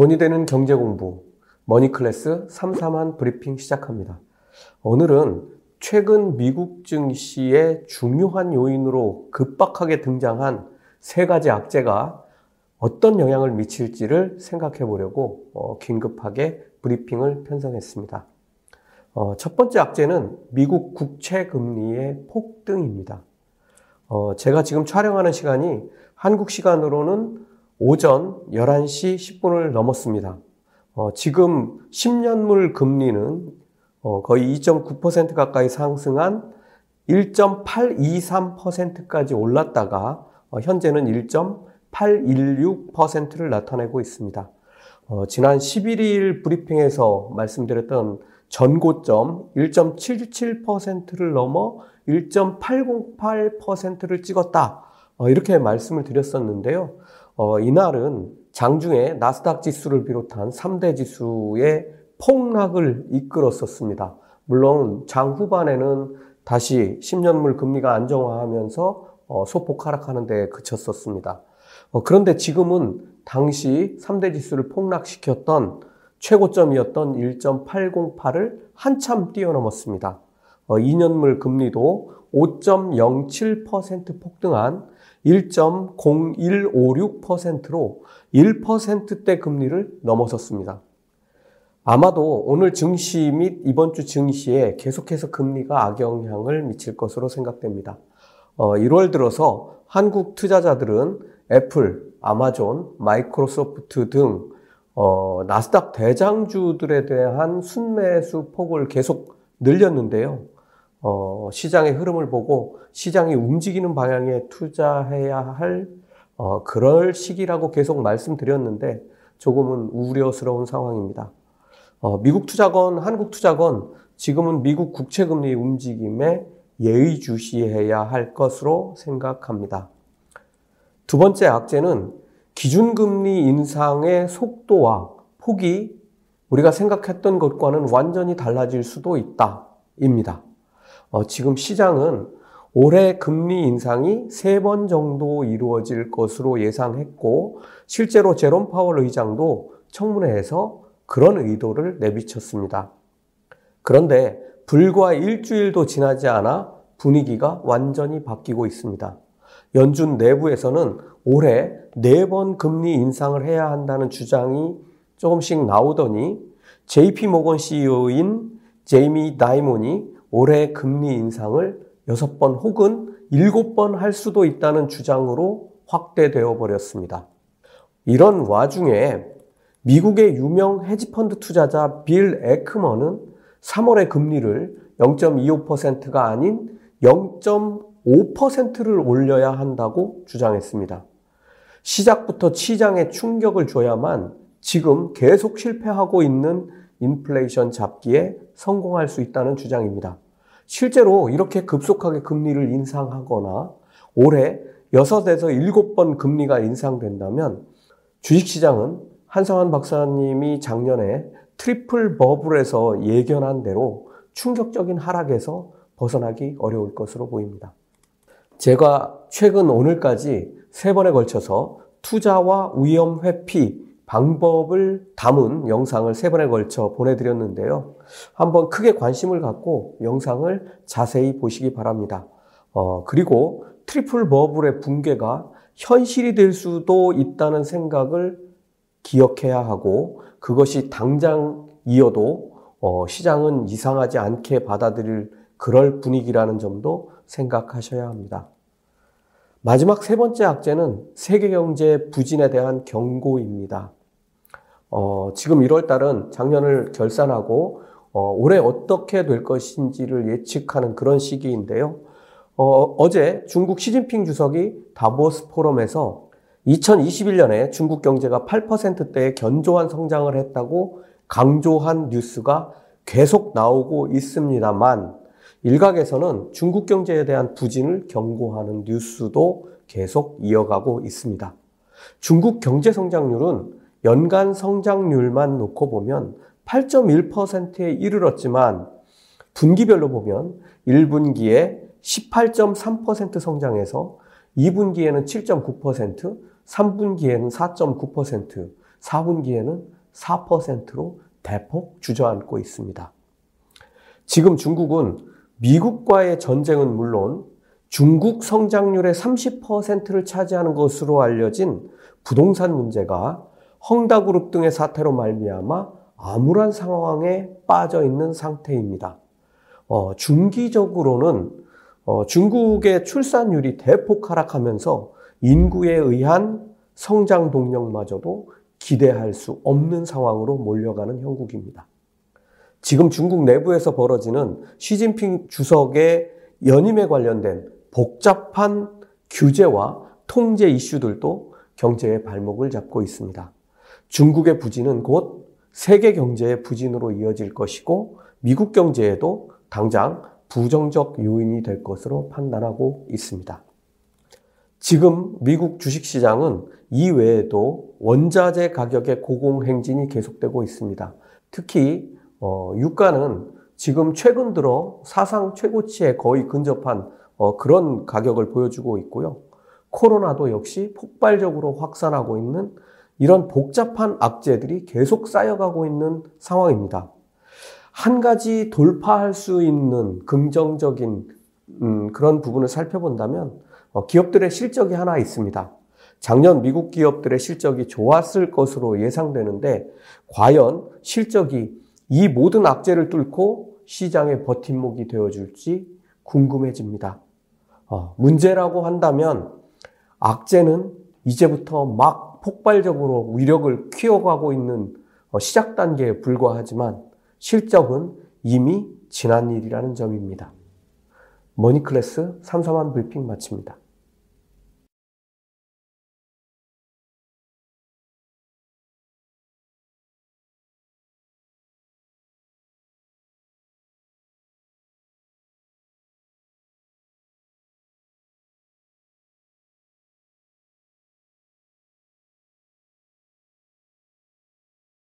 돈이 되는 경제 공부 머니 클래스 삼삼한 브리핑 시작합니다. 오늘은 최근 미국 증시의 중요한 요인으로 급박하게 등장한 세 가지 악재가 어떤 영향을 미칠지를 생각해 보려고 어, 긴급하게 브리핑을 편성했습니다. 어, 첫 번째 악재는 미국 국채 금리의 폭등입니다. 어, 제가 지금 촬영하는 시간이 한국 시간으로는 오전 11시 10분을 넘었습니다. 어, 지금 10년물 금리는 어, 거의 2.9% 가까이 상승한 1.823%까지 올랐다가 어, 현재는 1.816%를 나타내고 있습니다. 어, 지난 11일 브리핑에서 말씀드렸던 전고점 1.77%를 넘어 1.808%를 찍었다. 어, 이렇게 말씀을 드렸었는데요. 어, 이날은 장중에 나스닥 지수를 비롯한 3대 지수의 폭락을 이끌었었습니다. 물론 장 후반에는 다시 10년물 금리가 안정화하면서 어, 소폭 하락하는 데 그쳤었습니다. 어, 그런데 지금은 당시 3대 지수를 폭락시켰던 최고점이었던 1.808을 한참 뛰어넘었습니다. 어, 2년물 금리도 5.07% 폭등한 1.0156%로 1%대 금리를 넘어섰습니다. 아마도 오늘 증시 및 이번 주 증시에 계속해서 금리가 악영향을 미칠 것으로 생각됩니다. 어, 1월 들어서 한국 투자자들은 애플, 아마존, 마이크로소프트 등 어, 나스닥 대장주들에 대한 순매수 폭을 계속 늘렸는데요. 어, 시장의 흐름을 보고 시장이 움직이는 방향에 투자해야 할 어, 그럴 시기라고 계속 말씀드렸는데 조금은 우려스러운 상황입니다. 어, 미국 투자건, 한국 투자건 지금은 미국 국채 금리 움직임에 예의주시해야 할 것으로 생각합니다. 두 번째 악재는 기준금리 인상의 속도와 폭이 우리가 생각했던 것과는 완전히 달라질 수도 있다. 입니다. 어, 지금 시장은 올해 금리 인상이 세 번 정도 이루어질 것으로 예상했고 실제로 제롬 파월 의장도 청문회에서 그런 의도를 내비쳤습니다. 그런데 불과 일주일도 지나지 않아 분위기가 완전히 바뀌고 있습니다. 연준 내부에서는 올해 네 번 금리 인상을 해야 한다는 주장이 조금씩 나오더니 JP 모건 CEO인 제이미 다이몬이 올해 금리 인상을 6번 혹은 7번 할 수도 있다는 주장으로 확대되어 버렸습니다. 이런 와중에 미국의 유명 헤지펀드 투자자 빌 에크먼은 3월의 금리를 0.25%가 아닌 0.5%를 올려야 한다고 주장했습니다. 시작부터 시장에 충격을 줘야만 지금 계속 실패하고 있는 인플레이션 잡기에 성공할 수 있다는 주장입니다. 실제로 이렇게 급속하게 금리를 인상하거나 올해 6에서 7번 금리가 인상된다면 주식시장은 한성환 박사님이 작년에 triple bubble에서 예견한 대로 충격적인 하락에서 벗어나기 어려울 것으로 보입니다. 제가 최근 오늘까지 세 번에 걸쳐서 투자와 위험 회피 방법을 담은 영상을 세 번에 걸쳐 보내드렸는데요. 한번 크게 관심을 갖고 영상을 자세히 보시기 바랍니다. 어, 그리고 triple bubble의 붕괴가 현실이 될 수도 있다는 생각을 기억해야 하고 그것이 당장이어도 어, 시장은 이상하지 않게 받아들일 그럴 분위기라는 점도 생각하셔야 합니다. 마지막 세 번째 악재는 세계 경제 부진에 대한 경고입니다. 어, 지금 1월 달은 작년을 결산하고 어, 올해 어떻게 될 것인지를 예측하는 그런 시기인데요. 어, 어제 중국 시진핑 주석이 다보스 포럼에서 2021년에 중국 경제가 8%대의 견조한 성장을 했다고 강조한 뉴스가 계속 나오고 있습니다만 일각에서는 중국 경제에 대한 부진을 경고하는 뉴스도 계속 이어가고 있습니다. 중국 경제 성장률은 연간 성장률만 놓고 보면 8.1%에 이르렀지만 분기별로 보면 1분기에 18.3% 성장해서 2분기에는 7.9%, 3분기에는 4.9%, 4분기에는 4%로 대폭 주저앉고 있습니다. 지금 중국은 미국과의 전쟁은 물론 중국 성장률의 30%를 차지하는 것으로 알려진 부동산 문제가 헝다그룹 등의 사태로 말미암아 암울한 상황에 빠져 있는 상태입니다. 어, 중기적으로는 어, 중국의 출산율이 대폭 하락하면서 인구에 의한 성장 동력마저도 기대할 수 없는 상황으로 몰려가는 형국입니다. 지금 중국 내부에서 벌어지는 시진핑 주석의 연임에 관련된 복잡한 규제와 통제 이슈들도 경제의 발목을 잡고 있습니다. 중국의 부진은 곧 세계 경제의 부진으로 이어질 것이고 미국 경제에도 당장 부정적 요인이 될 것으로 판단하고 있습니다. 지금 미국 주식시장은 이 외에도 원자재 가격의 고공행진이 계속되고 있습니다. 특히 어, 유가는 지금 최근 들어 사상 최고치에 거의 근접한 어, 그런 가격을 보여주고 있고요. 코로나도 역시 폭발적으로 확산하고 있는 이런 복잡한 악재들이 계속 쌓여가고 있는 상황입니다. 한 가지 돌파할 수 있는 긍정적인 음, 그런 부분을 살펴본다면 어, 기업들의 실적이 하나 있습니다. 작년 미국 기업들의 실적이 좋았을 것으로 예상되는데 과연 실적이 이 모든 악재를 뚫고 시장의 버팀목이 되어줄지 궁금해집니다. 어, 문제라고 한다면 악재는 이제부터 막 폭발적으로 위력을 키워가고 있는 어, 시작 단계에 불과하지만 실적은 이미 지난 일이라는 점입니다. 머니클래스 삼삼한 브리핑 마칩니다.